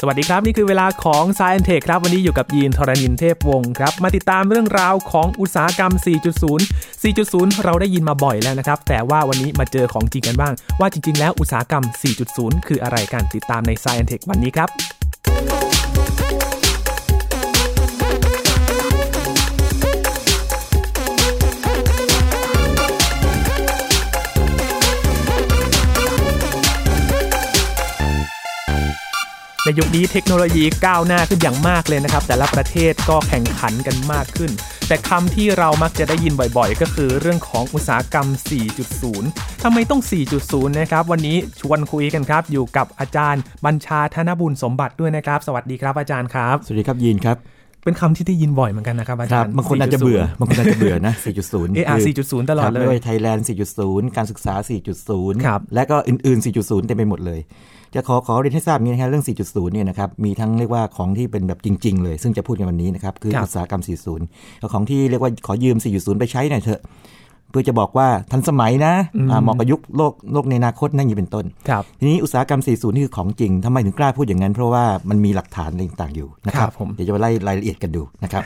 สวัสดีครับ นี่คือเวลาของ s c i e n Tech ครับ วันนี้อยู่กับยีนทรณินเทพวงศ์ครับ มาติดตามเรื่องราวของอุตสาหกรรม 4.0 4.0 เราได้ยินมาบ่อยแล้วนะครับ แต่ว่าวันนี้มาเจอของจริงกันบ้าง ว่าจริง ๆ แล้วอุตสาหกรรม 4.0 คืออะไรกันติดตามใน s c i e n Tech วันนี้ครับ ในยุคนี้เทคโนโลยีก้าวหน้าขึ้นอย่างมากเลยนะครับ แต่ละประเทศก็แข่งขันกันมากขึ้น แต่คำที่เรามักจะได้ยินบ่อยๆ ก็คือเรื่องของอุตสาหกรรม 4.0 ทำไมต้อง 4.0 นะครับ วันนี้ชวนคุยกันครับ อยู่กับอาจารย์บัญชาธนบุญสมบัติด้วยนะครับ สวัสดีครับอาจารย์ครับ สวัสดีครับยีนครับ เป็นคำที่ได้ยินบ่อยเหมือนกันนะครับอาคจารัรบย์บางคนอาจจะเบื่อบางคนอาจจะเบื่อนะ 4.0เออาคือ4.0 ตลอดครับเลไม่ยว่าไทยแลนด์ 4.0 การศึกษา 4.0ครับและก็อื่น ๆ 4.0 เต็มไปหมดเลย จะขอขอเรียนให้ทราบนี้นะครับเรื่อง 4.0 เนี่ยนะครับมีทั้งเรียกว่าของที่เป็นแบบจริง ๆ เลย ซึ่งจะพูดกันวันนี้นะครับคือครับอุตสาหกรรม 40กับของที่เรียกว่าขอยืม 4.0 ไปใช้หน่อยเถอะเพื่อจะบอกว่าทันสมัยนะอ่าเหมาะกับยุคโลกโลกในอนาคตนั่นอย่างนี้เป็นต้นครับทีนี้อุตสาหกรรม 40 นี่คือของจริงทำไมถึงกล้าพูดอย่างนั้น เพราะว่ามันมีหลักฐานอะไรต่างๆอยู่นะครัครับบผมเดี๋ยวจะมาไล่รายละเอียดกันดูนะครับ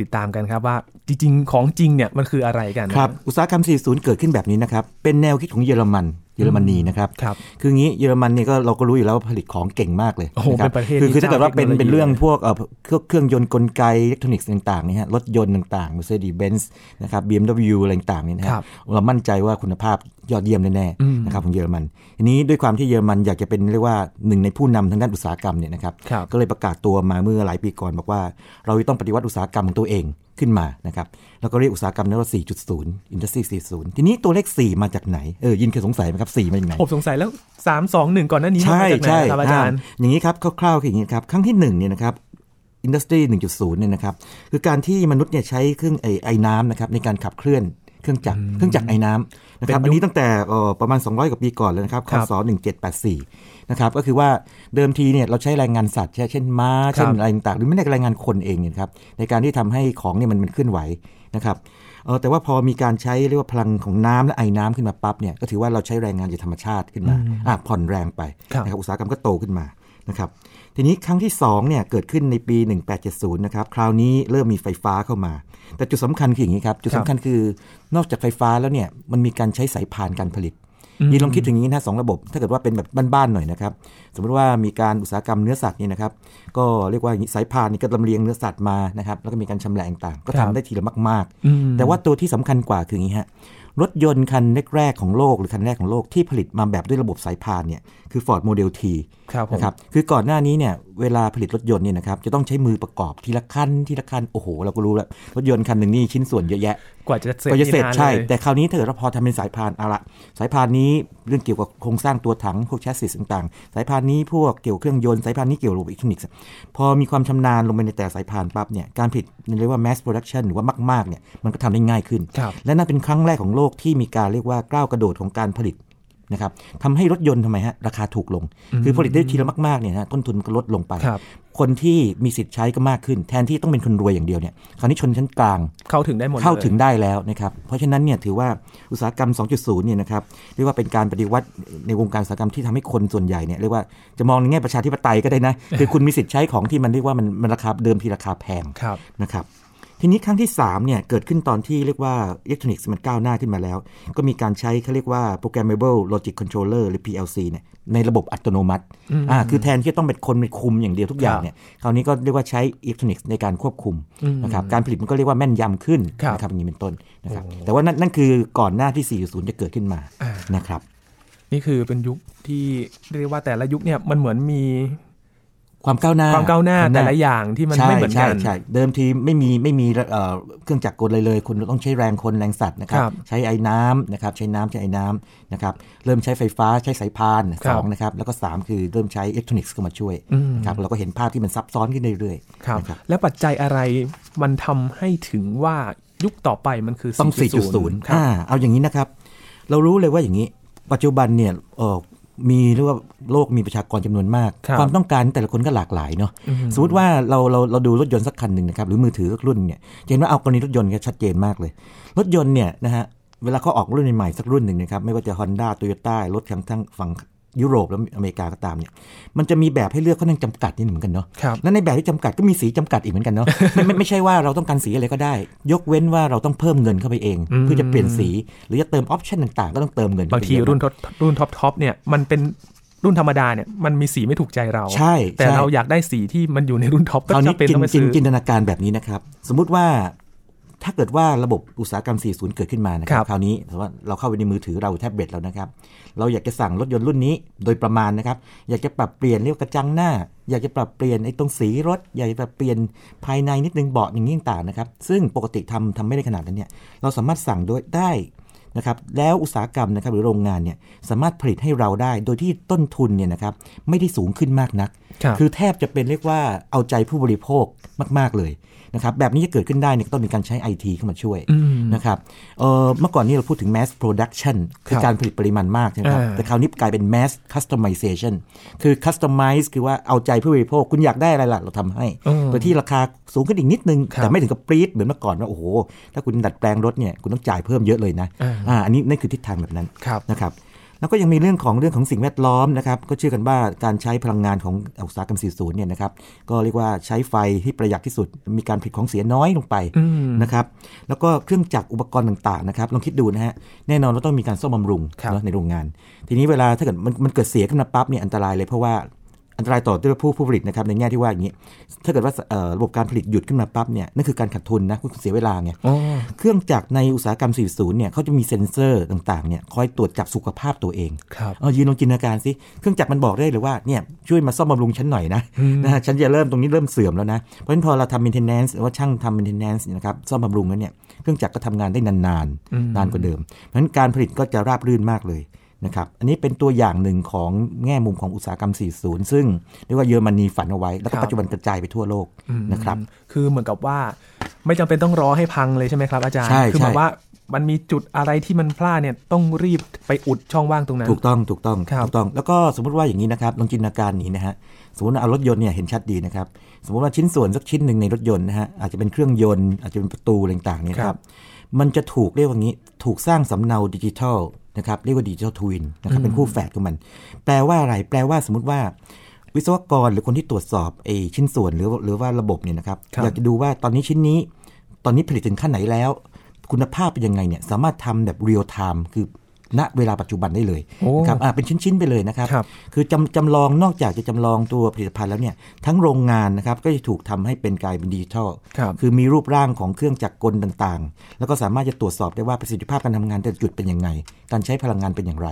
ติดตามกันครับว่าจริง ๆ ของจริงเนี่ยมันคืออะไรกันครับอุตสาหกรรม 40 เกิดขึ้นแบบนี้นะครับเป็นแนวคิดของเยอรมัน เยอรมนีนะครับครับคืองี้เยอรมันเนี่ยก็เราก็รู้อยู่แล้วว่าผลิตของเก่งมากเลยโอ้โหคบเป็นประเทศคือคือที่ถ้าเกิดว่าเป็นเจ้าเทคโนโลยีเป็นเรื่องพวกเอ่อเครื่องเครื่องยนต์กลไกอิเล็กทรอนิกส์ต่างๆเนี่ยฮะรถยนต์ต่างๆ Mercedes-Benz นะครับ BMW อะไรต่างๆเนี่ยนะคครัรับบเรามั่นใจว่าคุณภาพยอดเยี่ยมแน่อืมๆนะครับของเยอรมันทีนี้ด้วยความที่เยอรมันอยากจะเป็นเรียกว่าหนึ่งในผู้นำทางด้านอุตสาหกรรมเนี่ยนะครับครับก็เลยประกาศตัวมาเมื่อหลายปีก่อนบอกว่า เราจะต้องปฏิวัติอุตสาหกรรมของตัวเอง ขึ้นมานะครับแล้วก็เรียกอุตสาหกรรมนั้นว่า 4.0 Industry 4.0 ทีนี้ตัวเลข 4 มาจากไหน เออยินเคยสงสัยไหมครับ 4 มาจากไหนผมสงสัยแล้ว 3 2 1 ก่อนหน้านี้มันใช่มาจากไหนใช่ครับอาจารย์อ่อย่างนี้ครับคร่าวๆคืออย่างนี้ครับ ครั้งที่1เนี่ยนะครับอินดัสทรี1.0 เนี่ยนะครับคือการที่มนุษย์เนี่ยใช้เครื่องไอไอ้น้ำนะครับในการขับเคลื่อนเครื่องจักรเครื่องจักรไอ้น้ำนะครับเป็นยุคอันนี้ตั้งแต่เอ่อประมาณ 200 กว่าปีก่อนเลยนะครับคครัศ1784 นะครับก็คือว่าเดิมทีเนี่ยเราใช้แรงงานสัตว์เช่นม้าเช่นอะไรต่างๆหรือไม่ได้แรงงานคนเองเนี่ยนะครับในการที่ทำให้ของเนี่ยมันมันเคลื่อนไหวนะครับเออแต่ว่าพอมีการใช้เรียกว่าพลังของน้ำและไอ้น้ำขึ้นมาปั๊บเนี่ยก็ถือว่าเราใช้แรงงานจากธรรมชาติขึ้นมาอะผ่อนแรงไปครับนะครับอุตสาหกรรมก็โตขึ้นมานะครับทีนี้ครั้งที่2เนี่ยเกิดขึ้นในปี 1870 นะครับ คราวนี้เริ่มมีไฟฟ้าเข้ามา แต่จุดสำคัญคืออย่างนี้ครับ จุดสำคัญคือนอกจากไฟฟ้าแล้วเนี่ยมันมีการใช้สายพานการผลิต นี่ลองคิดถึงอย่างนี้นะสองระบบ ถ้าเกิดว่าเป็นแบบบ้านๆหน่อยนะครับ สมมติว่ามีการอุตสาหกรรมเนื้อสัตว์นี่นะครับ ก็เรียกว่าอย่างนี้สายพานนี่ก็ลำเลียงเนื้อสัตว์มานะครับ แล้วก็มีการชำแหละต่างๆก็ครัทำบได้ทีละมากอืมๆแต่ว่าตัวที่สำคัญกว่าคืออย่างนี้ฮะรถยนต์คันแรกๆของโลกหรือคันแรกของโลกที่ผลิตมาแบบด้วยระบบสายพานเนี่ยคือ Ford Model T ครับผมนะครับคือก่อนหน้านี้เนี่ยเวลาผลิตรถยนต์เนี่ยนะครับจะต้องใช้มือประกอบทีละขั้นทีละขั้นโอ้โห เราก็รู้แล้ว รถยนต์คันหนึ่งนี่ชิ้นส่วนเยอะแยะ กว่าจะเสร็จก็จะเสร็จนี่นานใช่เลยแต่คราวนี้ถ้าเกิดเราพอทำเป็นสายพานเอาละสายพานนี้เรื่องเกี่ยวกับโครงสร้างตัวถังพวกแชสซิสต่างๆ สายพานนี้พวกเกี่ยวกับเครื่องยนต์สายพานนี้เกี่ยวกับระบบอิเล็กทรอนิกส์พอมีความชำนาญลงไปในแต่สายพานปั๊บเนี่ยการผลิตเรียกว่า mass production หรือว่ามากๆเนี่ยมันก็ทำได้ง่ายขึ้นครับและนั่นเป็นครั้งแรกของโลกที่มีการเรียกว่าก้าวกระโดดของการผลิต นะครับทำให้รถยนต์ทำไมฮะราคาถูกลง คือผลิตได้ทีละมากๆเนี่ยนะต้นทุนมันก็ลดลงไปครับคนที่มีสิทธิ์ใช้ก็มากขึ้น แทนที่ต้องเป็นคนรวยอย่างเดียวเนี่ยคราวนี้ชนชั้นกลางเข้าถึงได้หมดลยเข้าถึงได้แล้วนะครับเพราะฉะนั้นเนี่ยถือว่าอุตสาหกรรม 2.0 เนี่ยนะครับเรียกว่าเป็นการปฏิวัติในวงการอุตสาหกรรมที่ทำให้คนส่วนใหญ่เนี่ยเรียกว่าจะมองในแง่ประชาธิปไตยก็ได้นะคือคุณมีสิทธิ์ใช้ของที่มันเรียกว่ามันมันราคาเดิมทีราคาแพงครับนะครับ ทีนี้ครั้งที่3เนี่ยเกิดขึ้นตอนที่เรียกว่าอิเล็กทรอนิกส์มันก้าวหน้าขึ้นมาแล้ว ก็มีการใช้เขาเรียกว่า programmable logic controller หรือ PLC เนี่ยในระบบอัตโนมัติอ่าคือแทนที่จะต้องเป็นคนไปคุมอย่างเดียวทุกอย่างเนี่ยคราวนี้ก็เรียกว่าใช้อิเล็กทรอนิกส์ในการควบคุมนะครับการผลิตมันก็เรียกว่าแม่นยำขึ้นครับนะครับอย่างนี้เป็นต้นนะครับแต่ว่านั่นนั่นคือก่อนหน้าที่ 4.0 จะเกิดขึ้นมาอ่านะครับนี่คือเป็นยุคที่เรียกว่าแต่ละยุคเนี่ยมันเหมือนมี ความก้าวหน้าความก้าวหน้าแต่ละอย่างที่มันใช่ไม่เหมือนกันใช่ใช่เดิมทีไม่มีไม่มีเอ่อเครื่องจักรกลเลยเลย คุณต้องใช้แรงคนแรงสัตว์นะครับครับใช้ไอ้น้ำนะครับ ใช้น้ำใช้ไอ้น้ำนะครับเริ่มใช้ไฟฟ้าใช้สายพานครัสบองนะครับแล้วก็สามคือเริ่มใช้อิเล็กทรอนิกส์เข้ามาช่วยอืมนะครับเราก็เห็นภาพที่มันซับซ้อนขึ้นเรื่อยครับนะครับแล้วปัจจัยอะไรมันทำให้ถึงว่ายุคต่อไปมันคือต้อง4.0 4.0อ่าเอาอย่างนี้นะครับ เรารู้เลยว่าอย่างนี้ ปัจจุบันเนี่ยเอ่อ มีเรียกว่าโลกมีประชากรจำนวนมากครับความต้องการแต่ละคนก็หลากหลายเนาะสมมติว่าเราเราเราดูรถยนต์สักคันหนึ่งนะครับหรือมือถือสักรุ่นเนี่ยจะเห็นว่าเอากรณีรถยนต์ก็ชัดเจนมากเลย รถยนต์เนี่ยนะฮะเวลาเขาออกรุ่นใหม่ๆสักรุ่นหนึ่งนะครับไม่ว่าจะ Honda Toyota รถทางทั้งฝั่ง ยุโรปและอเมริกาก็ตามเนี่ยมันจะมีแบบให้เลือกค่อนข้างจำกัดนิดหนึ่งเหมือนกันเนาะครับและในแบบที่จำกัดก็มีสีจำกัดอีกเหมือนกันเนาะไม่ไม่ไม่ใช่ว่าเราต้องการสีอะไรก็ได้ ยกเว้นว่าเราต้องเพิ่มเงินเข้าไปเองอืมเพื่อจะเปลี่ยนสีหรือจะเติม option ต่างๆ ก็ต้องเติมเงินบางทีเข้ไปเยอะรุ่น top รุ่น top top เนี่ยมันเป็นรุ่นธรรมดาเนี่ยมันมีสีไม่ถูกใจเราใช่แต่ใช่เราอยากได้สีที่มันอยู่ในรุ่น top ก็คราวนี้จะเป็นจินต้องไปจินซื้อจินตนาการแบบนี้นะครับสมมุติว่า ถ้าเกิดว่าระบบอุตสาหกรรม 40 เกิดขึ้นมานะครัครับบคราวนี้ถือว่าเราเข้าไปในมือถือเราแท็บเล็ตแล้วนะครับ เราอยากจะสั่งรถยนต์รุ่นนี้โดยประมาณนะครับ อยากจะปรับเปลี่ยนเรียกว่ากระจังหน้า อยากจะปรับเปลี่ยนไอ้ตรงสีรถ อยากจะปรับเปลี่ยนภายในนิดนึงเบาะอย่างนี้ต่างๆนะครับ ซึ่งปกติทำทำไม่ได้ขนาดนั้นเนี่ย เราสามารถสั่งโดยได้นะครับ แล้วอุตสาหกรรมนะครับหรือโรงงานเนี่ยสามารถผลิตให้เราได้ โดยที่ต้นทุนเนี่ยนะครับไม่ได้สูงขึ้นมากนักครับคือแทบจะเป็นเรียกว่าเอาใจผู้บริโภคมาก ๆเลย นะครับแบบนี้จะเกิดขึ้นได้เนี่ยก็ต้องมีการใช้ IT เข้ามาช่วยอืมนะครับเอ่อเมื่อก่อนนี้เราพูดถึง mass production คือครับการผลิตปริมาณมากใช่ไหมครับอ่าแต่คราวนี้กลายเป็น mass customization คือ customize คือว่าเอาใจผู้บริโภคคุณอยากได้อะไรล่ะเราทำให้อืมโดยที่ราคาสูงขึ้นอีกนิดนึงครับแต่ไม่ถึงกับปรี๊ดเหมือนเมื่อก่อนว่าโอ้โหถ้าคุณดัดแปลงรถเนี่ยคุณต้องจ่ายเพิ่มเยอะเลยนะอ่าอ่าอันนี้นั่นคือทิศทางแบบนั้นครับนะครับ แล้วก็ยังมีเรื่องของเรื่องของสิ่งแวดล้อมนะครับ ก็เชื่อกันว่าการใช้พลังงานของอุตสาหกรรม 40 เนี่ยนะครับ ก็เรียกว่าใช้ไฟที่ประหยัดที่สุด มีการผลิตของเสียน้อยลงไปอืมนะครับ แล้วก็เครื่องจักรอุปกรณ์ต่างๆนะครับ ลองคิดดูนะฮะ แน่นอนว่าต้องมีการซ่อมบำรุงครับเนอะในโรงงาน ทีนี้เวลาถ้าเกิดมันมันเกิดเสียขึ้นมาปั๊บเนี่ยอันตรายเลยเพราะว่า อันตรายต่อตัวผู้ผู้ผลิตนะครับในแง่ที่ว่าอย่างนี้ ถ้าเกิดว่าเอ่อระบบการผลิตหยุดขึ้นมาปั๊บเนี่ยนั่นคือการขาดทุนนะคุณเสียเวลาไงอ๋อเครื่องจักรในอุตสาหกรรม 40 เนี่ยเขาจะมีเซ็นเซอร์ต่างๆเนี่ยคอยตรวจจับสุขภาพตัวเองครับเอายืนลองจินตนาการสิเครื่องจักรมันบอกได้เลยว่าเนี่ยช่วยมาซ่อมบำรุงฉันหน่อยนะนะฮะฉันจะเริ่มตรงนี้เริ่มเสื่อมแล้วนะเพราะฉะนั้นพอเราทำ maintenance หรือว่าช่างทำ maintenance เนี่ยนะครับซ่อมบำรุงแล้วเนี่ยเครื่องจักรก็ทำงานได้นานอืมๆนานกว่าเดิมเพราะฉะนั้นการผลิตก็จะราบรื่นมากเลย นะครับ อันนี้เป็นตัวอย่างหนึ่งของแง่มุมของอุตสาหกรรม 40 ซึ่งเรียกว่าเยอรมนีฝันเอาไว้ แล้วก็ปัจจุบันกระจายไปทั่วโลกนะครับ คือเหมือนกับว่าไม่จำเป็นต้องรอให้พังเลยใช่ไหมครับอาจารย์ใช่คือหมายใช่ว่ามันมีจุดอะไรที่มันพลาดเนี่ยต้องรีบไปอุดช่องว่างตรงนั้น ถูกต้องถูกต้องครับถูกต้อง แล้วก็สมมติว่าอย่างนี้นะครับลองจินตนาการนี้นะฮะสมมติว่าเอารถยนต์เนี่ยเห็นชัดดีนะครับ สมมติว่าชิ้นส่วนสักชิ้นหนึ่งในรถยนต์นะฮะอาจจะเป็นเครื่องยนต์อาจจะเป็นประตูอะไรต่างๆเนี่ยนะครับ มันจะถูกเรียกว่างี้ถูกสร้างสำเนาดิจิทัล นะครับเรียกว่าดิจิทัลทวินนะครับเป็นคู่แฝดของมัน แปลว่าอะไรแปลว่าสมมติว่า วิศวกรหรือคนที่ตรวจสอบไอ้ชิ้นส่วนหรือหรือว่าระบบเนี่ยนะครับครับอยากจะดูว่าตอนนี้ชิ้นนี้ ตอนนี้ผลิตถึงขั้นไหนแล้ว คุณภาพเป็นยังไงเนี่ยสามารถทำแบบ real-time คือ ณเวลาปัจจุบันได้เลยโอ้นะครับอ่าเป็นชิ้น ๆ ไปเลยนะครับครับ คือจำจำลองนอกจากจะจำลองตัวผลิตภัณฑ์แล้วเนี่ยทั้งโรงงานนะครับก็จะถูกทำให้เป็นกลายเป็นดิจิทัลครับคือมีรูปร่างของเครื่องจักรกลต่างๆ แล้วก็สามารถจะตรวจสอบได้ว่าประสิทธิภาพการทำงานแต่ละจุดเป็นยังไง การใช้พลังงานเป็นอย่างไร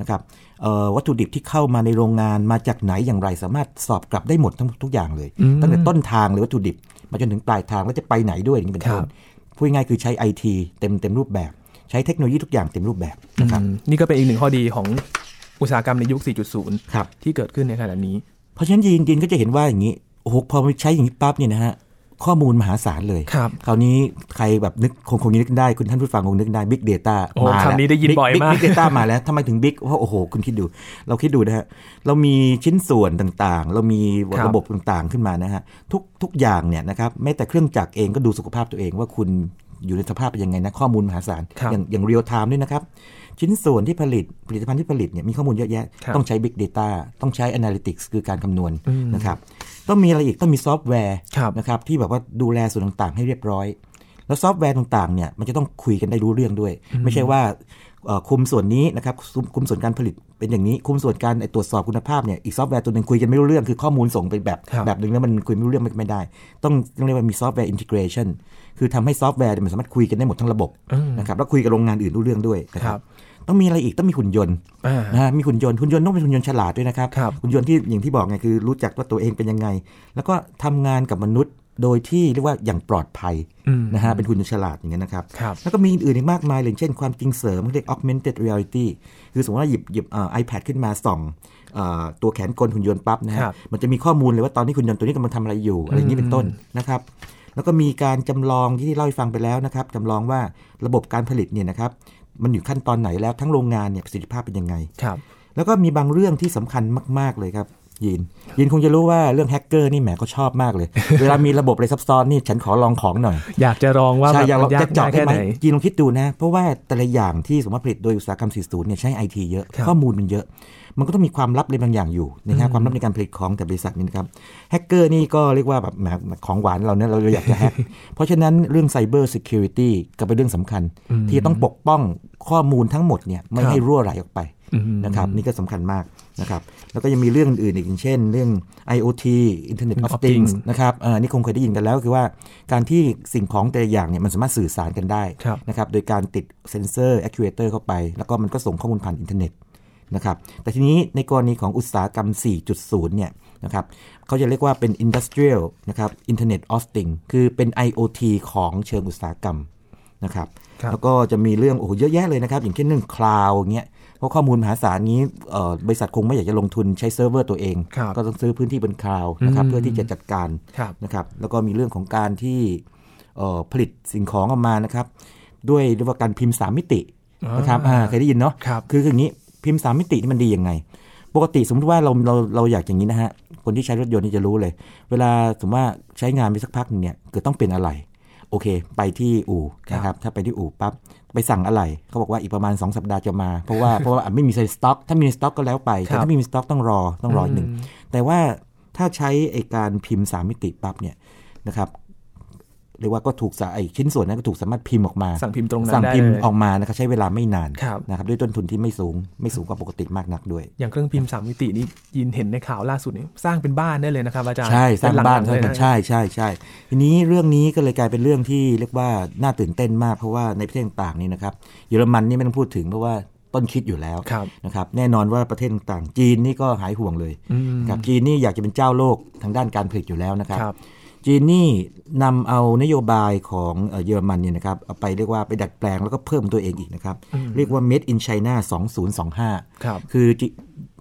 นะครับเอ่อวัตถุดิบที่เข้ามาในโรงงานมาจากไหนอย่างไร สามารถสอบกลับได้หมดทั้งทุกอย่างเลยอืมตั้งแต่ต้นทางเลยวัตถุดิบมาจนถึงปลายทางแล้วจะไปไหนด้วยอย่างนี้เป็นต้ครันบพูดง่ายๆคือใช้ไอทีเต็มเต็มรูปแบบ ใช้เทคโนโลยีทุกอย่างเต็มรูปแบบนะครับอืมนี่ก็เป็นอีกหนึ่งข้อดีของอุตสาหกรรมในยุค 4.0ครับที่เกิดขึ้นในขณะนี้ เพราะฉะนั้นยินยินก็จะเห็นว่าอย่างนี้โอ้โหพอใช้อย่างนี้ปั๊บเนี่ยนะฮะข้อมูลมหาศาลเลยครับคราวนี้ใครแบบนึกคงคงนึกได้คุณท่านผู้ฟังคงนึกได้ Big Data โอ้มาแล้วคำนี้ได้ยิน Big- บ่อย Big- มาก Big Data มาแล้วทำไมถึง Big เพราะโอ้โห คุณคิดดู เราคิดดูนะฮะ เรามีชิ้นส่วนต่างๆ เรามีครับระบบต่างๆขึ้นมานะฮะ ทุกทุกอย่างเนี่ยนะครับแม้แต่เครื่องจักรเองก็ดูสุขภาพตัวเองว่าคุณ อยู่ในสภาพเป็นยังไงนะข้อมูลมหาศาลครับอย่างอย่าง real-time ด้วยนะครับ ชิ้นส่วนที่ผลิตผลิตภัณฑ์ที่ผลิตเนี่ยมีข้อมูลเยอะแยะครับต้องใช้ Big Data ต้องใช้ Analytics คือการคำนวณอืมนะครับต้องมีอะไรอีกต้องมีซอฟต์แวร์ครับนะครับที่แบบว่าดูแลส่วนต่างๆ ให้เรียบร้อย แล้วซอฟต์แวร์ต่างๆเนี่ยมันจะต้องคุยกันได้รู้เรื่องด้วย ไม่ใช่ว่าเอ่อคุมส่วนนี้นะครับคุมคุมส่วนการผลิต เป็นอย่างนี้คุมส่วนการไอ้ตรวจสอบคุณภาพเนี่ยอีกซอฟต์แวร์ตัวหนึ่งคุยกันไม่รู้เรื่องคือข้อมูลส่งไปแบบครับแบบหนึ่งแล้วมันคุยไม่รู้เรื่องไม่ไม่ได้ ต้องต้องเรียกว่ามี software integration คือทำให้ซอฟต์แวร์เนี่ยมันสามารถคุยกันได้หมดทั้งระบบอืมนะครับแล้วคุยกับโรงงานอื่นรู้เรื่องด้วยนะคครัรับบต้องมีอะไรอีกต้องมีหุ่นยนต์อ่านะฮะมีหุ่นยนต์หุ่นยนต์ต้องเป็นหุ่นยนต์ฉลาดด้วยนะครับครับหุ่นยนต์ที่อย่างที่บอกไงคือรู้จักว่าตัวเองเป็นยังไง แล้วก็ทำงานกับมนุษย์ โดยที่เรียกว่าอย่างปลอดภัยอืมนะฮะเป็นหุ่นยนต์ฉลาดอย่างนี้ยนะครับครับ แล้วก็มีอื่นๆอีกมากมายเลยเช่นความจริงเสริมเรียก augmented reality คือสมมติว่าหยิบหยิบเอ่อ iPad ขึ้นมาส่องเอ่อตัวแขนกลหุ่นยนต์ปั๊บนะฮะครับมันจะมีข้อมูลเลยว่าตอนนี้หุ่นยนต์ตัวนี้กำลังทำอะไรอยู่อะไรอย่างนี้เป็นต้นนะครับ แล้วก็มีการจำลองที่เล่าให้ฟังไปแล้วนะครับจำลองว่าระบบการผลิตเนี่ยนะครับมันอยู่ขั้นตอนไหนแล้วทั้งโรงงานเนี่ยประสิทธิภาพเป็นยังไงครับแล้วก็มีบางเรื่องที่สำคัญมาก ๆเลยครับ ยินยินคงจะรู้ว่าเรื่องแฮกเกอร์นี่แหมก็ชอบมากเลย เวลามีระบบอะไรซับซ้อนนี่ฉันขอลองของหน่อย อยากจะลองว่าใช่แบบอยากลองยาจะกเจาะง่ายได้แค่ไหมไหนยินลองคิดดูนะ เพราะว่าแต่ละอย่างที่สมมติผลิตโดยอุตสาหกรรม40เนี่ยใช้ไอทีเยอะครับข้อมูลมันเยอะ มันก็ต้องมีความลับอะไรบางอย่างอยู่นะฮะความลับในการผลิตของแต่ละบริษัทนี่นะครับแฮกเกอร์นี่ก็เรียกว่าแบบแหมของหวานเราเนี่ยเราอยากจะแฮกเพราะฉะนั้นเรื่อง cybersecurity ก็เป็นเรื่องสำคัญ ที่จะต้องปกป้องข้อมูลทั้งหมดเนี่ยไม่ให้รั่วไหลออกไปอืมนะครับนี่ก็สำคัญมาก นะครับแล้วก็ยังมีเรื่องอื่นอีกอย่างเช่น เรื่อง IoT Internet of of Things Things นะครับเอ่อนี่คงเคยได้ยินกันแล้วคือว่าการที่สิ่งของแต่ละอย่างเนี่ยมันสามารถสื่อสารกันได้ครับนะครับโดยการติดเซนเซอร์ actuator เข้าไป แล้วก็มันก็ส่งข้อมูลผ่านอินเทอร์เน็ตนะครับแต่ทีนี้ในกรณีของอุตสาหกรรม 4.0 เนี่ยนะครับเขาจะเรียกว่าเป็น Industrial นะครับ Internet of Things คือเป็น IoT ของเชิงอุตสาหกรรมนะครับครับแล้วก็จะมีเรื่องโอ้โหเยอะแยะเลยนะครับ อย่างเช่นเรื่อง cloud เงี้ย เพราะข้อมูลมหาศาลนี้เอ่อบริษัทคงไม่อยากจะลงทุนใช้เซิร์ฟเวอร์ตัวเองครับก็ต้องซื้อพื้นที่บน cloud นะครับอืมเพื่อที่จะจัดการครับนะครับแล้วก็มีเรื่องของการที่เอ่อผลิตสิ่งของออกมานะครับ ด้วยเรียกว่าการพิมพ์สามมิตินะครับอ่าอ่าเคยได้ยินเนาะครับคือคืออย่างนี้พิมพ์สามมิตินี่มันดียังไง ปกติสมมติว่าเราเราเราอยากอย่างนี้นะฮะคนที่ใช้รถยนต์นี่จะรู้เลย เวลาสมมติว่าใช้งานไปสักพักหนึ่งเนี่ยเกิดต้องเป็นอะไรโอเคไปที่อู่นะครับถ้าไปที่อู่ปั๊บไปสั่งอะไรเขาบอกว่าอีกประมาณ 2 สัปดาห์จะมา เพราะว่าเพราะว่าอาจไม่มีในสต็อก ถ้ามีในสต็อกก็แล้วไปครัแต่บถ้าไม่มีสต็อกต้องรอต้องรออีกหนึ่งอืมแต่ว่าถ้าใช้ไอการพิมพ์สามมิติปั๊บเนี่ยนะครับ เรียกว่าก็ถูกสาไอชิ้นส่วนนั้นก็ถูกสามารถพิมพ์ออกมา สั่งพิมพ์ตรงนั้นสั่งได้พิมพ์เลยออกมานะครับใช้เวลาไม่นานครับนะครับด้วยต้นทุนที่ไม่สูงไม่สูงกว่าปกติมากนักด้วย อย่างเครื่องพิมพ์สามมิตินี่ยินเห็นในข่าวล่าสุดนี่สร้างเป็นบ้านได้เลยนะครับอาจารย์ใช่สร้างบ้านเป็ใช่หลังๆเลยะใช่ใช่ใช่ทีนี้เรื่องนี้ก็เลยกลายเป็นเรื่องที่เรียกว่าน่าตื่นเต้นมากเพราะว่าในประเทศต่างๆนี่นะครับเยอรมันนี่ไม่ต้องพูดถึงเพราะว่าต้นคิดอยู่แล้วครับนะครับแน่นอนว่าประเทศต่างๆจีนนี่ก็หายห่วงเลยอืมครับจีนนี่อยากจะเป็นเจ้าโลกทางด้านการผลิตอยู่แล้วนะครับครับ จีนนี่นำเอานโยบายของเอ่อเยอรมันเนี่ยนะครับเอาไปเรียกว่าไปดัดแปลงแล้วก็เพิ่มตัวเองอีกนะครับ เรียกว่า Made in China 2025 ครับ คือจี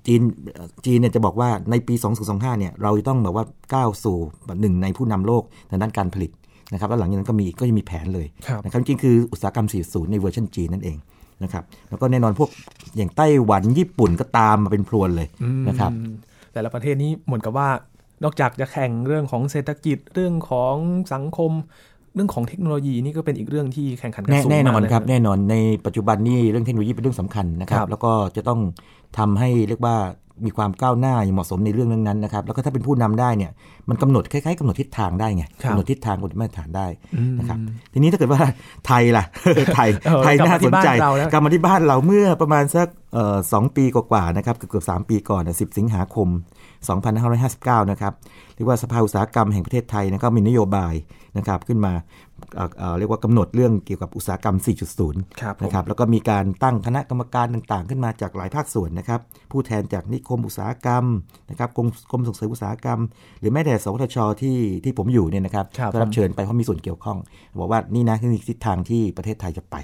จีนเอ่อจีนเนี่ยจะบอกว่าในปี 2025 เนี่ยเราจะต้องแบบว่าก้าวสู่แบบหนึ่งในผู้นำโลกทางด้านการผลิตนะครับแล้วหลังจากนั้นก็มีก็จะมีแผนเลยครับนะครับจริงๆคืออุตสาหกรรม 40 ในเวอร์ชันจีนนั่นเองนะครับแล้วก็แน่นอนพวกอย่างไต้หวันญี่ปุ่นก็ตามมาเป็นพรวนเลยนะครับอืมแต่ละประเทศนี้เหมือนกับว่า นอกจากจะแข่งเรื่องของเศรษฐกิจเรื่องของสังคม เรื่องของเทคโนโลยีนี่ก็เป็นอีกเรื่องที่แข่งขันกันแน่สูงแน่นอนมากเลยครับแน่นอนในปัจจุบันนี่เรื่องเทคโนโลยีเป็นเรื่องสำคัญนะครับครับ แล้วก็จะต้อง ทำให้เรียกว่ามีความก้าวหน้าอย่างเหมาะสมในเรื่องนั้นๆนะครับ แล้วก็ถ้าเป็นผู้นำได้เนี่ยมันกำหนดคล้ายๆกำหนดทิศทางได้ไงครับกำหนดทิศทางกฎมาตรฐานได้อืมนะครับ ทีนี้ถ้าเกิดว่าไทยล่ะไทยเออไทยกลับน่ามาที่สนใจบ้านเราแล้วกลับมาที่บ้านเราเมื่อประมาณสักเอ่อสองปีกว่าๆนะครับเกือบๆสามปีก่อนนะ10สิงหาคม 2559 นะครับเรียกว่าสภาอุตสาหกรรมแห่งประเทศไทยนะก็มีนโยบายนะครับขึ้นมา เอ่อเอ่อเรียกว่ากำหนดเรื่องเกี่ยวกับอุตสาหกรรม 4.0ครับผมนะครับ แล้วก็มีการตั้งคณะกรรมการต่างๆ ขึ้นมาจากหลายภาคส่วนนะครับ ผู้แทนจากนิคมอุตสาหกรรมนะครับกรมกรมส่งเสริมอุตสาหกรรม หรือแม้แต่สวทชที่ที่ผมอยู่เนี่ยนะครับครับก็รับเชิญไปเพราะมีส่วนเกี่ยวข้อง บอกว่านี่นะคือทิศทางที่ประเทศไทยจะไป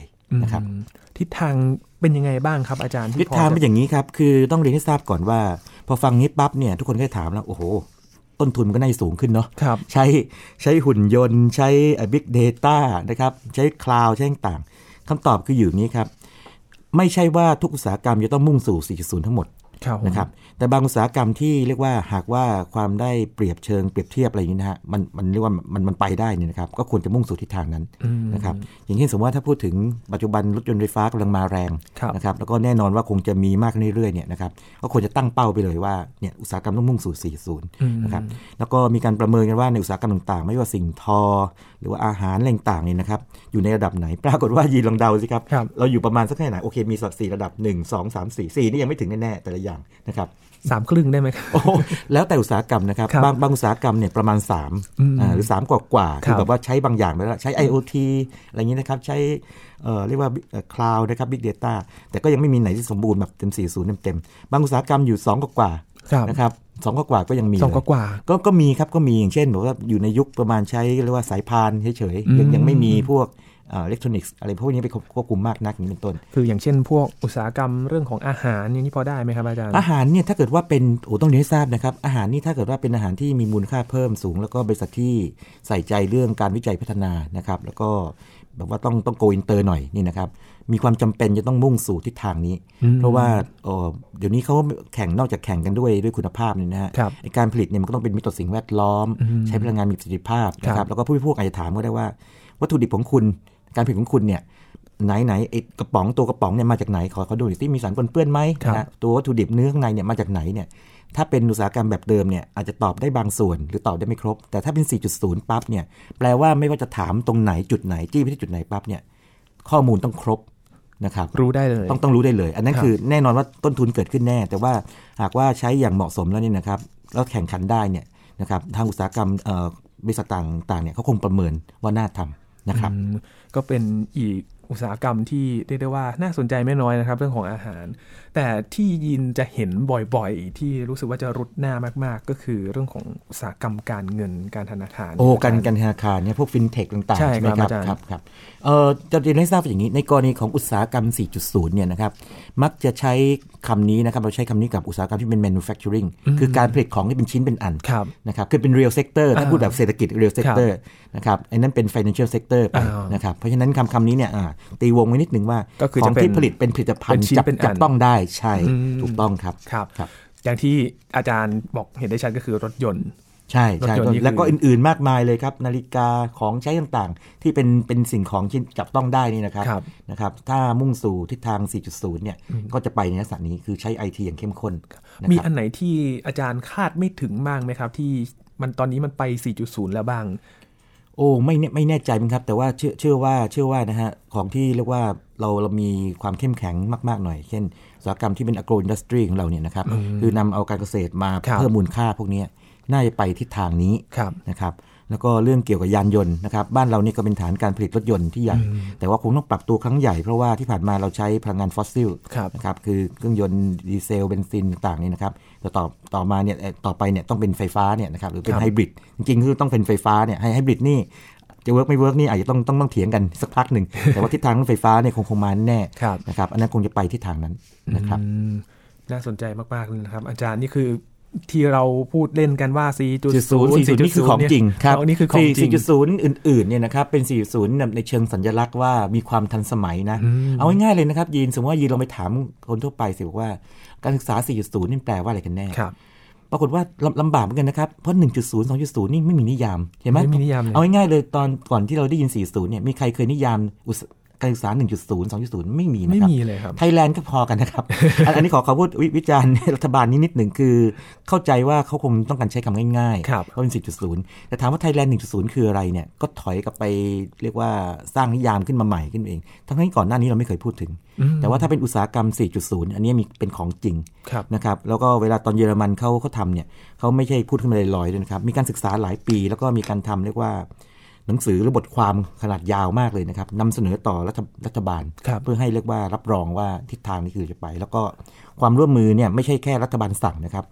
นะครับอืมทิศทางเป็นยังไงบ้างครับอาจารย์ทิศพอทางจะเป็นอย่างนี้ครับคือต้องเรียนให้ทราบก่อนว่า พอฟังนี้ปั๊บเนี่ยทุกคนก็จะถามแล้วโอ้โห ต้นทุนมันก็น่าจะสูงขึ้นเนาะครับใช้ใช้หุ่นยนต์ ใช้บิ๊กเดต้านะครับใช้คลาวด์ใช้ต่างๆคำตอบคืออยู่อย่างนี้ครับ ไม่ใช่ว่าทุกอุตสาหกรรมจะต้องมุ่งสู่ 4.0 ทั้งหมดครับผม นะครับ แต่บางอุตสาหกรรมที่เรียกว่าหากว่าความได้เปรียบเชิงเปรียบเทียบอะไรอย่างนี้นะฮะมันมันเรียกว่ามันมันไปได้เนี่ยนะครับ ก็ควรจะมุ่งสู่ทิศทางนั้นอืมนะครับ อย่างเช่นสมมติว่าถ้าพูดถึงปัจจุบันรถยนต์ไฟฟ้ากำลังมาแรงครับนะครับ แล้วก็แน่นอนว่าคงจะมีมากขึ้นเรื่อยๆเนี่ยนะครับ ก็ควรจะตั้งเป้าไปเลยว่าเนี่ยอุตสาหกรรมต้องมุ่งสู่อืม40 นะครับ แล้วก็มีการประเมินกันว่าในอุตสาหกรรมต่างๆ ไม่ว่าสิ่งทอ หรือว่าอาหารอะไรต่างๆเนี่ยนะครับ อยู่ในระดับไหน ปรากฏว่ายีนลองเดาสิครับครับ เราอยู่ประมาณสักแค่ไหน โอเค มีสัดสี่ระดับ 1 2 3 4 4นี่ยังไม่ถึงแน่ๆแต่ละอย่างนะครับสามครึ่งได้ไหมครับโอ้โหแล้วแต่อุตสาหกรรมนะครับครับ บางบางอุตสาหกรรมเนี่ยประมาณ3อืมอ่าหรือ 3 กว่ากว่าๆครับคือแบบว่าใช้บางอย่างไปแล้วใช้ IoT อะไรอย่างนี้นะครับ ใช้เอ่อเรียกว่าคลาวด์นะครับ Big Data แต่ก็ยังไม่มีไหนที่สมบูรณ์แบบเต็ม 40 เต็ม ๆ บางอุตสาหกรรมอยู่ 2 กว่ากว่าครับๆ นะครับสองกว่ากว่าๆก็ยังมีสองเลยกว่าก็ก็มีครับก็มีอย่างเช่นแบบว่าอยู่ในยุคประมาณใช้เรียกว่าสายพานเฉยอืมๆยังยังไม่มีพวกเอิเล็กทรอนิกส์อะไรพวกนี้ไปควบคุมมากนักอย่างนี้เป็นต้นๆคืออย่างเช่น พวกอุตสาหกรรมเรื่องของอาหารอย่างนี้พอได้ไหมครับอาจารย์อาหารเนี่ยถ้าเกิดว่าเป็นโอ้ต้องเรียนให้ทราบนะครับอาหารนี่ถ้าเกิดว่าเป็นอาหารที่มีมูลค่าเพิ่มสูง แล้วก็บริษัททที่ใส่ใจเรื่องการวิจัยพัฒนานะครับแล้วก็ แบบว่าต้องต้อง go inter หน่อยนี่นะครับ มีความจำเป็นจะต้องมุ่งสู่ทิศทางนี้ เพราะว่าเอ่อเดี๋ยวนี้เขาแข่งนอกจากแข่งกันด้วยด้วยคุณภาพเนี่ยนะฮะครับไอ้การผลิตเนี่ยมันก็ต้องเป็นมิตรต่อสิ่งแวดล้อม ใช้พลังงานมีประสิทธิภาพนะคครัรับบแล้วก็ผู้บริโภคอาจจะถามก็ได้ว่า วัตถุดิบของคุณ การผลิตของคุณเนี่ยไหนไหนไอ้กระป๋องตัวกระป๋องเนี่ยมาจากไหนขอขอดูหน่อยสิมีสารปนเปื้อนไหมครับนะฮะตัววัตถุดิบเนื้อข้างในเนี่ยมาจากไหนเนี่ย ถ้าเป็นอุตสาหกรรมแบบเดิมเนี่ยอาจจะตอบได้บางส่วนหรือตอบได้ไม่ครบ แต่ถ้าเป็น 4.0 ปั๊บเนี่ยแปลว่าไม่ว่าจะถามตรงไหนจุดไหนจี้ไปที่จุดไหนปั๊บเนี่ยข้อมูลต้องครบนะครับรู้ได้เลยต้องต้องรู้ได้เลย อันนั้นครับคือแน่นอนว่าต้นทุนเกิดขึ้นแน่ แต่ว่าหากว่าใช้อย่างเหมาะสมแล้วเนี่ยนะครับแล้วแข่งขันได้เนี่ยนะครับทางอุตสาหกรรมเอ่อบริษัทต่างๆเนี่ยเขาคงประเมินว่าน่าทำนะครับอืมก็เป็นอีกอุตสาหกรรมที่เรียกได้ว่าน่าสนใจไม่น้อยนะครับ เรื่องของอาหารแต่ที่ยินจะเห็นบ่อยๆ ที่รู้สึกว่าจะรุดหน้ามากๆ ก็คือเรื่องของอุตสาหกรรมการเงินการธนาคารโอ้อาจการย์การธนาคารเนี่ยพวกฟินเทคต่างใช่ๆใช่ไหมครับครับอาจารย์ครับครับเอ่อจะเรียนให้ทราบอย่างนี้ในกรณีของอุตสาหกรรม 4.0 เนี่ยนะครับมักจะใช้คำนี้นะครับเราใช้คำนี้กับอุตสาหกรรมที่เป็น manufacturing คือการผลิตของที่เป็นชิ้นเป็นอันครับนะครับคือเป็น real sector ถ้าอ่าพูดแบบเศรษฐกิจ real sector นะครับไอ้นั้นเป็น financial sector ไปอ่านนะครับเพราะฉะนั้นคำคำนี้เนี่ยอ่าตีวงไว้นิดหนึ่งว่าก็คือขจะองเป็นที่ผลิตเป็นผลิตภัณเป็นฑ์ชิ้นจับเป็นอันจับต้องได้ใช่อืมถูกต้องครับครับครับ อย่างที่อาจารย์บอกเห็นได้ชัดก็คือรถยนต์ใช่ใช่รถยนต์นี่คือแล้วก็อื่นๆมากมายเลยครับ นาฬิกาของใช้ต่างๆ ที่เป็นเป็นสิ่งของที่จับต้องได้นี่นะครับครับนะครับถ้ามุ่งสู่ทิศทาง 4.0 เนี่ยก็จะไปในลักษณะนี้คือใช้ไอทีอย่างเข้มข้นนะมีครับอันไหนที่อาจารย์คาดไม่ถึงบ้างไหมครับ ที่มันตอนนี้มันไป 4.0 แล้วบ้าง โอ้ไม่แน่ไม่แน่ใจมั้งครับ แต่ว่าเชื่อเชื่อว่าเชื่อว่านะฮะของที่เรียกว่าเราเรามีความเข้มแข็งมาก ๆหน่อย เช่น อุตสาหกรรมที่เป็น agro industry ของเราเนี่ยนะครับคือนำเอาการเกษตรมาครับเพิ่มมูลค่าพวกเนี้ยน่าจะไปทิศทางนี้ครับนะครับแล้วก็เรื่องเกี่ยวกับยานยนต์นะครับบ้านเรานี่ก็เป็นฐานการผลิตรถยนต์ที่ใหญ่ แต่ว่าคงต้องปรับตัวครั้งใหญ่เพราะว่าที่ผ่านมาเราใช้พลังงานฟอสซิลครับนะครับคือเครื่องยนต์ดีเซลเบนซินต่างๆนี่นะครับแต่ต่อต่อมาเนี่ยเอ่อต่อไปเนี่ยต้องเป็นไฟฟ้าเนี่ยนะครับหรือเป็นครับไฮบริดจริงๆคือต้องเป็นไฟฟ้าเนี่ยไฮบริดนี่ จะ work ไม่ work นี่อาจจะต้องต้องต้องเถียงกันสักพักหนึ่ง แต่ว่าทิศทางของไฟฟ้าเนี่ยคงคงมาแน่ครับนะครับอันนั้นคงจะไปทิศทางนั้นนะครับอืมน่าสนใจมากๆเลยนะครับ อาจารย์นี่คือที่เราพูดเล่นกันว่า 4.0 4.0นี่คือของจริงครับนี่คือของจริง4.0 อื่นๆเนี่ยนะครับเป็น 4.0 ในเชิงสัญลักษณ์ว่ามีความทันสมัยนะ เอาง่ายๆเลยนะครับยีนสมมติว่ายีนเราไปถามคนทั่วไปซิบอกว่าการศึกษา 4.0 นี่แปลว่าอะไรกันแน่ครับ ปรากฏว่าลำลำบากเหมือนกันนะครับ เพราะ 1.0 2.0 นี่ไม่มีนิยาม เห็นไหมไม่มีนิยามเลยเอาง่ายๆเลยตอนก่อนที่เราได้ยิน 40 เนี่ย มีใครเคยนิยามอุตส การศึกษา 1.0 2.0 ไม่มีนะไม่ครับมีเลยครับไทยแลนด์ก็พอกันนะครับ อันอันนี้ขอขอพูดวิวิจารณ์รัฐบาลนี้นิดหนึ่งคือ เข้าใจว่าเขาคงต้องการใช้คำง่ายๆครับเพราะเป็น4.0แต่ถามว่าไทยแลนด์ 1.0 คืออะไรเนี่ยก็ถอยกลับไปเรียกว่าสร้างนิยามขึ้นมาใหม่ขึ้นเอง ทั้งที่ก่อนหน้านี้เราไม่เคยพูดถึง แต่ว่าถ้าเป็นอุตสาหกรรม 4.0 อันนี้มีเป็นของจริงครับนะครับแล้วก็เวลาตอนเยอรมันเขาเขาทำเนี่ยเขาไม่ใช่พูดขึ้นมาลอยๆด้วยนะครับมีการศึกษาหลายปี แล้วก็มีการทำเรียกว่า หนังสือหรือบทความขนาดยาวมากเลยนะครับนำเสนอต่อรัฐรัฐบาลครับเพื่อให้เรียกว่ารับรองว่าทิศทางนี้คือจะไป แล้วก็ความร่วมมือเนี่ยไม่ใช่แค่รัฐบาลสั่งนะครับ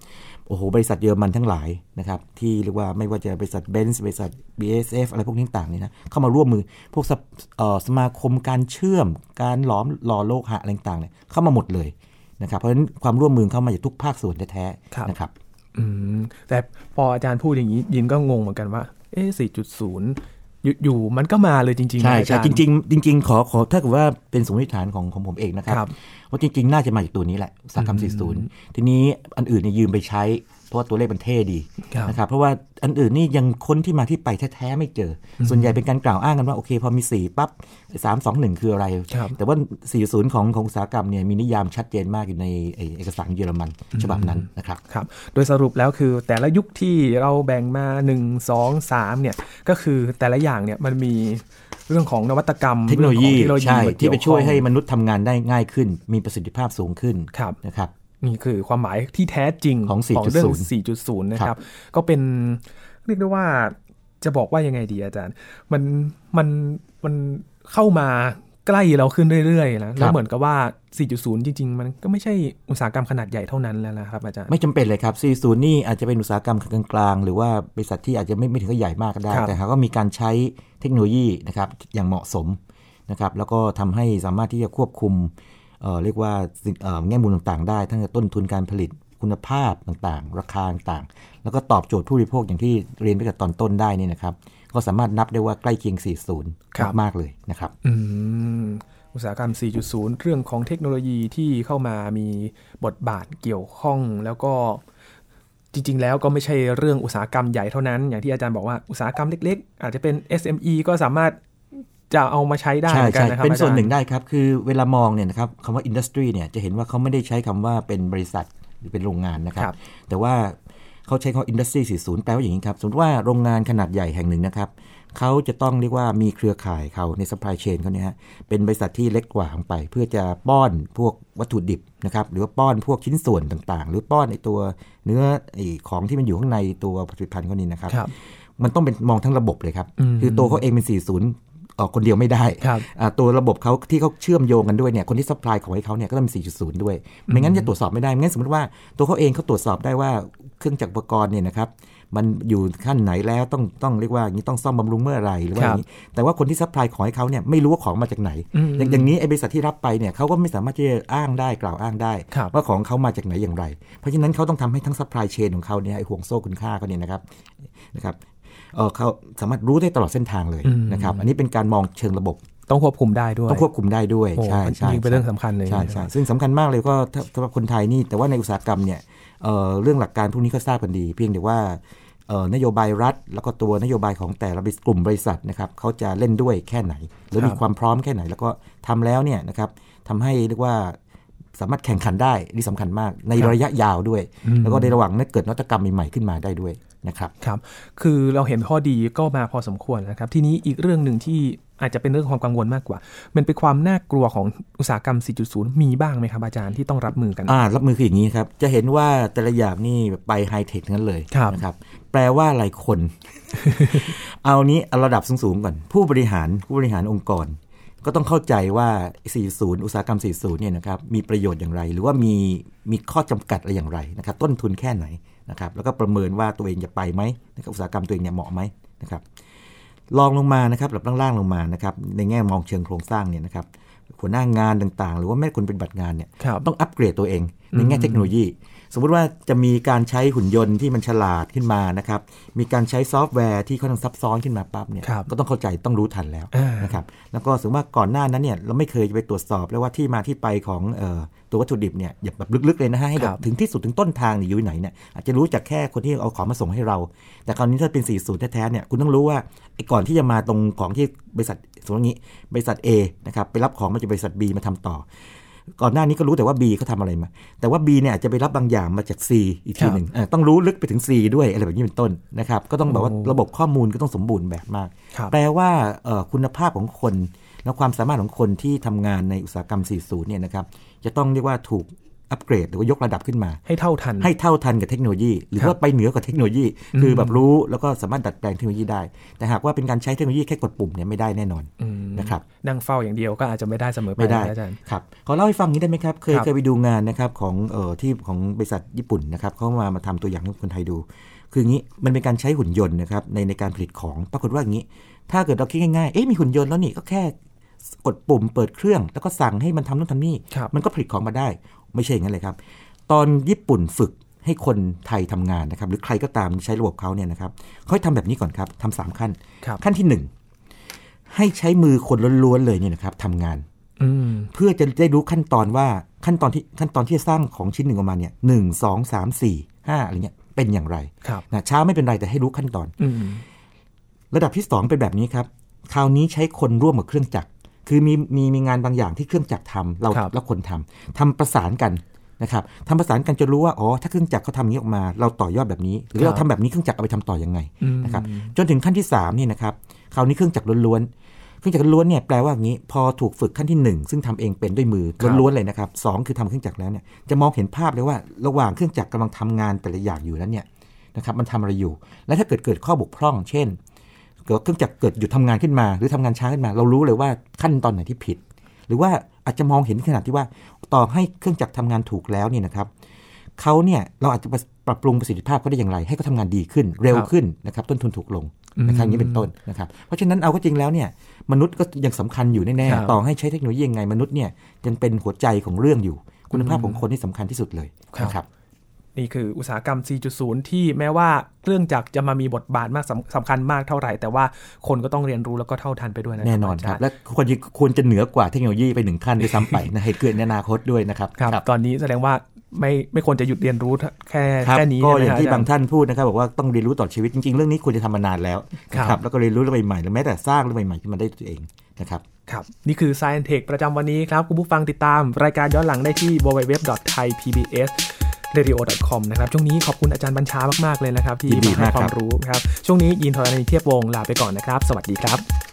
โอ้โหบริษัทเยอรมันทั้งหลายนะครับที่เรียกว่าไม่ว่าจะบริษัทเบนซ์บริษัท BASF อะไรพวกนี้ต่างๆเนี่ยนะเข้ามาร่วมมือพวกสภเอ่อสมาคมการเชื่อม การหลอมหล่อโลหะอะไรต่างๆเนี่ยเข้ามาหมดเลยนะครับเพราะฉะนั้นความร่วมมือเข้ามาจากทุกภาคส่วนแท้ครับๆนะครับอืมแต่พออาจารย์พูดอย่างนี้ยินก็งงเหมือนกันว่าเอ๊ะ4.0 อยู่อยู่มันก็มาเลยจริงๆใช่นะอาใช่จารย์จริงๆจริง ๆ ขอขอถ้าเกิดว่าเป็นสมมติฐานของของผมเองนะครับครับว่าจริง ๆ น่าจะมาจากตัวนี้แหละอุตสาหกรรม40ทีนี้อันอื่นเนี่ยยืมไปใช้ เพราะว่าตัวเลขมันเท่ดีครับนะครับเพราะว่าอันอื่นนี่ยังค้นที่มาที่ไปแท้ๆไม่เจออส่วนใหญ่เป็นการกล่าวอ้างกันว่าโอเคพอมี 4 ปั๊บ 3 2 1 คืออะไรครับแต่ว่า 40 ของของอุตสาหกรรมเนี่ยมีนิยามชัดเจนมากอยู่ในไอ้เอกสารเยอรมันฉบับนั้นนะครับครับ โดยสรุปแล้วคือแต่ละยุคที่เราแบ่งมา 1 2 3เนี่ยก็คือแต่ละอย่างเนี่ยมันมีเรื่องของนวัตกรรมเทคโนโลยีเรื่องของเทคโนโลยีใช่มาเกี่ที่ยวไปช่วยข้องให้มนุษย์ทำงานได้ง่ายขึ้น มีประสิทธิภาพสูงขึ้นครับนะครับ นี่คือความหมายที่แท้จริงของเรื่อง 4.0 4.0นะคครัรับบก็เป็นเรียกได้ว่าจะบอกว่ายังไงดีอาจารย์ มันมันมันเข้ามาใกล้เราขึ้นเรื่อยๆนะแล้วเหมือนกับว่า 4.0 จริง ๆ มันก็ไม่ใช่อุตสาหกรรมขนาดใหญ่เท่านั้นแล้วนะครับอาจารย์ไม่จำเป็นเลยครับ 40 นี่อาจจะเป็นอุตสาหกรรมกลางๆ หรือว่าบริษัทที่อาจจะไม่ไม่ถึงกับใหญ่มากก็ได้ครับแต่หากว่ามีการใช้เทคโนโลยีนะครับอย่างเหมาะสมนะครับแล้วก็ทำให้สามารถที่จะควบคุม เอ่อเรียกว่าสิ่งเอ่อแง่มุมต่างๆ ได้ทั้งต้นทุนการผลิตคุณภาพต่างๆ ราคาต่างๆ แล้วก็ตอบโจทย์ผู้บริโภคอย่างที่เรียนไปกับตอนต้นได้นี่นะครับ ก็สามารถนับได้ว่าใกล้เคียง 40 มากๆเลยนะครับอืมอุตสาหกรรม 4.0 เรื่องของเทคโนโลยีที่เข้ามามีบทบาทเกี่ยวข้องแล้วก็จริง ๆ แล้วก็ไม่ใช่เรื่องอุตสาหกรรมใหญ่เท่านั้น อย่างที่อาจารย์บอกว่าอุตสาหกรรมเล็ก ๆ อาจจะเป็น SME ก็สามารถ จะเอามาใช้ได้ใช่เหมือนกันใช่นะครับเป็นส่วนหนึ่งอาจารย์ได้ครับ คือเวลามองเนี่ยนะครับคำว่าอินดัสทรีเนี่ยจะเห็นว่าเขาไม่ได้ใช้คำว่าเป็นบริษัทหรือเป็นโรงงานนะครับครับ แต่ว่าเขาใช้คำว่าอินดัสทรี40 แปลว่าอย่างนี้ครับ สมมติว่าโรงงานขนาดใหญ่แห่งหนึ่งนะครับเขาจะต้องเรียกว่ามีเครือข่ายเขาใน supply chain เขาเนี่ยฮะเป็นบริษัทที่เล็กกว่าลงไป เพื่อจะป้อนพวกวัตถุดิบนะครับหรือว่าป้อนพวกชิ้นส่วนต่างๆ หรือป้อนไอตัวเนื้อไอ้ของที่มันอยู่ข้างในตัวผลิตภัณฑ์เขานี่นะครับครับมันต้องเป็นมองทั้งระบบเลยครับอืมคือตัวเขาเองเป็น 40 ออกคนเดียวไม่ได้ครับอ่าตัวระบบเขาที่เขาเชื่อมโยงกันด้วยเนี่ยคนที่ supply ของให้เขาเนี่ยก็ต้องเป็น4.0 ด้วย ไม่งั้นจะตรวจสอบไม่ได้ไม่งั้นสมมติว่าตัวเขาเองเขาตรวจสอบได้ว่าเครื่องจักรอุปกรณ์เนี่ยนะครับมันอยู่ขั้นไหนแล้วต้องต้องเรียกว่าอย่างนี้ต้องซ่อมบำรุงเมื่อไหร่หรือว่าอย่างนี้แต่ว่าคนที่ supply ของให้เขาเนี่ยไม่รู้ว่าของมาจากไหนอืมอย่างอย่างนี้ไอ้บริษัทที่รับไปเนี่ยเขาก็ไม่สามารถที่จะอ้างได้กล่าวอ้างได้ครับว่าของเขามาจากไหนอย่างไร เพราะฉะนั้นเขาต้องทำให้ทั้ง supply chain ของเขาเนี่ยไอ้ห่วงโซ่คุณค่าเขาเนี่ยนะครับนะครับ เออเขาสามารถรู้ได้ตลอดเส้นทางเลยอืมนะครับ อันนี้เป็นการมองเชิงระบบต้องควบคุมได้ด้วยต้องควบคุมได้ด้วยโอ้ใช่ใช่ยิ่งเป็นเรื่องสำคัญเลยใช่ใช่ซึ่งสำคัญมากเลยก็ถ้าสำหรับคนไทยนี่แต่ว่าในอุตสาหกรรมเนี่ยเอ่อเรื่องหลักการพวกนี้ก็ทราบกันดี เพียงแต่ว่าเอ่อนโยบายรัฐ แล้วก็ตัวนโยบายของแต่ละกลุ่มบริษัทนะครับเขาจะเล่นด้วยแค่ไหน หรือมีความพร้อมแค่ไหน แล้วก็ทำแล้วเนี่ยนะครับทำให้เรียกว่าสามารถแข่งขันได้นี่สำคัญมากในระยะยาวด้วย แล้วก็ในระหว่างนั้นเกิดนวัตกรรมใหม่ๆขึ้นมาได้ด้วย นะครับครับ คือเราเห็นข้อดีก็มาพอสมควรนะครับ ทีนี้อีกเรื่องหนึ่งที่อาจจะเป็นเรื่องความกังวลมากกว่า มันเป็นความน่ากลัวของอุตสาหกรรม 4.0 มีบ้างไหมครับอาจารย์ที่ต้องรับมือกัน อ่า รับมือคืออย่างนี้ครับ จะเห็นว่าแต่ละอย่างนี่ไปไฮเทคนั้นเลยครับนะครับ แปลว่าอะไรคน เอานี้เอาระดับสูงๆก่อน ผู้บริหารผู้บริหารองค์กร ก็ต้องเข้าใจว่า 40 อุตสาหกรรม 40 เนี่ยนะครับ มีประโยชน์อย่างไร หรือว่ามีมีข้อจำกัดอะไรอย่างไรนะครับ ต้นทุนแค่ไหน นะครับแล้วก็ประเมินว่าตัวเองจะไปไหมนะครับอุตสาหกรรมตัวเองเนี่ยเหมาะไหมนะครับลองลงมานะครับแบบล่างๆลงมานะครับในแง่มองเชิงโครงสร้างเนี่ยนะครับหัวหน้างานต่างๆ หรือว่าแม่คนเป็นบัตรงานเนี่ยครับต้องอัปเกรดตัวเอง ในแง่เทคโนโลยี สมมุติว่าจะมีการใช้หุ่นยนต์ที่มันฉลาดขึ้นมานะครับ มีการใช้ซอฟต์แวร์ที่ค่อนข้างซับซ้อนขึ้นมาปั๊บเนี่ยครับก็ต้องเข้าใจต้องรู้ทันแล้วอ่านนะครับ แล้วก็สมมติว่าก่อนหน้านั้นเนี่ยเราไม่เคยจะไปตรวจสอบเลยว่าที่มาที่ไปของเอ่อตัววัตถุดิบเนี่ยอย่าแบบลึกๆเลยนะฮะให้แบครับบถึงที่สุดถึงต้นทางเนี่ยอยู่ไหนเนี่ยอาจจะรู้จากแค่คนที่เอาของมาส่งให้เรา แต่คราวนี้ถ้าเป็น 40 แท้ๆเนี่ยคุณต้องรู้ว่าไอ้ก่อนที่จะมาตรงของที่บริษัทสมมติอย่างนี้บริษัท A นะครับไปรับของมาจากบริษัท B มาทำต่อ ก่อนหน้านี้ก็รู้แต่ว่า B เขาทำอะไรมา แต่ว่า B เนี่ยอาจจะไปรับบางอย่างมาจาก C อีกทีหนึ่งเออต้องรู้ลึกไปถึง C ด้วยอะไรแบบนี้เป็นต้นนะครับก็ต้องแบบว่าโอ้ระบบข้อมูลก็ต้องสมบูรณ์แบบมากครับแปลว่าเอ่อคุณภาพของคนและความสามารถของคนที่ทำงานในอุตสาหกรรม 40 เนี่ยนะครับจะต้องเรียกว่าถูก อัปเกรดหรือว่ายกระดับขึ้นมา ให้เท่าทัน ให้เท่าทันกับเทคโนโลยี หรือครับว่าไปเหนือกว่าเทคโนโลยี คือแบบรู้แล้วก็สามารถดัดแปลงเทคโนโลยีได้ แต่หากว่าเป็นการใช้เทคโนโลยีแค่กดปุ่มเนี่ยไม่ได้แน่นอนอืมนะครับนั่งเฝ้าอย่างเดียวก็อาจจะไม่ได้เสมอไปไม่ได้นะอาจารย์ครับขอเล่าให้ฟังนี้ได้ไหมครับ เคยครับเคยไปดูงานนะครับของเอ่อที่ของบริษัทญี่ปุ่นนะครับเขามามาทำตัวอย่างให้คนไทยดู คืออย่างนี้มันเป็นการใช้หุ่นยนต์นะครับในในการผลิตของปรากฏว่าอย่างนี้ ถ้าเกิดเราคิดง่ายๆเอ๊ะมีหุ่นยนต์แล้วนี่ก็แค่กดปุ่มเปิดเครื่องแล้วก็สั่งให้มันทำนู่นทำนี่ครับมันก็ผลิตของมาได้ ไม่ใช่อย่างนั้นเลยครับ ตอนญี่ปุ่นฝึกให้คนไทยทำงานนะครับ หรือใครก็ตามใช้ระบบเขาเนี่ยนะครับเขาให้ทำแบบนี้ก่อนครับทำสามขั้นครับขั้นที่หนึ่งให้ใช้มือคนล้วนๆเลยเนี่ยนะครับทำงานอืมเพื่อจะได้รู้ขั้นตอนว่าขั้นตอนที่ขั้นตอนที่จะสร้างของชิ้นหนึ่งออกมาเนี่ยหนึ่งสองสามสี่ห้าอะไรเงี้ยเป็นอย่างไรครับนะช้าไม่เป็นไรแต่ให้รู้ขั้นตอนอืมระดับที่สองเป็นแบบนี้ครับ คราวนี้ใช้คนร่วมกับเครื่องจักร คือมีมีมีงานบางอย่างที่เครื่องจักรทำเราครับแล้วคนทำทำประสานกันนะครับทำประสานกันจะรู้ว่าอ๋อถ้าเครื่องจักรเขาทำอย่างนี้ออกมาเราต่อยอดแบบนี้ หรือเราทำแบบนี้เครื่องจักรเอาไปทำต่อยังไงอืมนะครับจนถึงขั้นที่3นี่นะครับคราวนี้เครื่องจักรล้วนๆเครื่องจักรล้วนเนี่ยแปลว่าอย่างนี้พอถูกฝึกขั้นที่ 1 ซึ่งทำเองเป็นด้วยมือครับล้วนๆเลยนะครับสองคือทำเครื่องจักรแล้วเนี่ยจะมองเห็นภาพเลยว่าระหว่างเครื่องจักรกำลังทำงานแต่ละอย่างอยู่นั้นเนี่ยนะครับมันทำอะไรอยู่ และถ้าเกิดเกิดข้อบกพร่อง เช่นเกิดเครื่องจักรเกิดหยุดทำงานขึ้นมา หรือทำงานช้าขึ้นมา เรารู้เลยว่าขั้นตอนไหนที่ผิด หรือว่าอาจจะมองเห็นขนาดที่ว่าต่อให้เครื่องจักรทำงานถูกแล้วเนี่ยนะครับเขาเนี่ยเราอาจจะปรับปรุงประสิทธิภาพเขาได้อย่างไร ให้เขาทำงานดีขึ้นเร็วขึ้นนะครับ ต้นทุนถูกลงนะครับอย่างนี้เป็นต้นนะครับ เพราะฉะนั้นเอาก็จริงแล้วเนี่ยมนุษย์ก็ยังสำคัญอยู่แน่ครับๆต่อให้ใช้เทคโนโลยียังไงมนุษย์เนี่ยยังเป็นหัวใจของเรื่องอยู่ คุณภาพของคนที่สำคัญที่สุดเลยนะครับ นี่คืออุตสาหกรรม 4.0 ที่แม้ว่าเครื่องจักรจะมามีบทบาทมากสำสำคัญมากเท่าไหร่ แต่ว่าคนก็ต้องเรียนรู้แล้วก็เท่าทันไปด้วยนะแน่นอนครับ และควรจะควรจะเหนือกว่าเทคโนโลยีไปหนึ่งขั้นด้วยซ้ำไปนะให้เกิดในอนาคตด้วยนะครับครับ ตอนนี้แสดงว่าไม่ไม่ควรจะหยุดเรียนรู้แค่ครับแค่นี้ก็ใช่ไหมอย่างที่อาจารย์บางท่านพูดนะครับบอกว่าต้องเรียนรู้ต่อชีวิตจริงๆ เรื่องนี้ควรจะทำมานานแล้วครับนะครับแล้วก็เรียนรู้เรื่องใหม่ๆหรือแม้แต่สร้างเรื่องใหม่ๆขึ้นมาได้ตัวเองนะครับครับนี่คือ Science Tech ประจำวันนี้ครับ คุณผู้ฟังติดตามรายการย้อนหลังได้ที่ www.thaipbsradio.com นะครับ ช่วงนี้ขอบคุณอาจารย์บัญชามาก ๆ เลยนะครับ ที่ยินดีมาให้มากคครัวาบมรู้ครับ ช่วงนี้ยินทรณีเทียบวงศ์ลาไปก่อนนะครับ สวัสดีครับ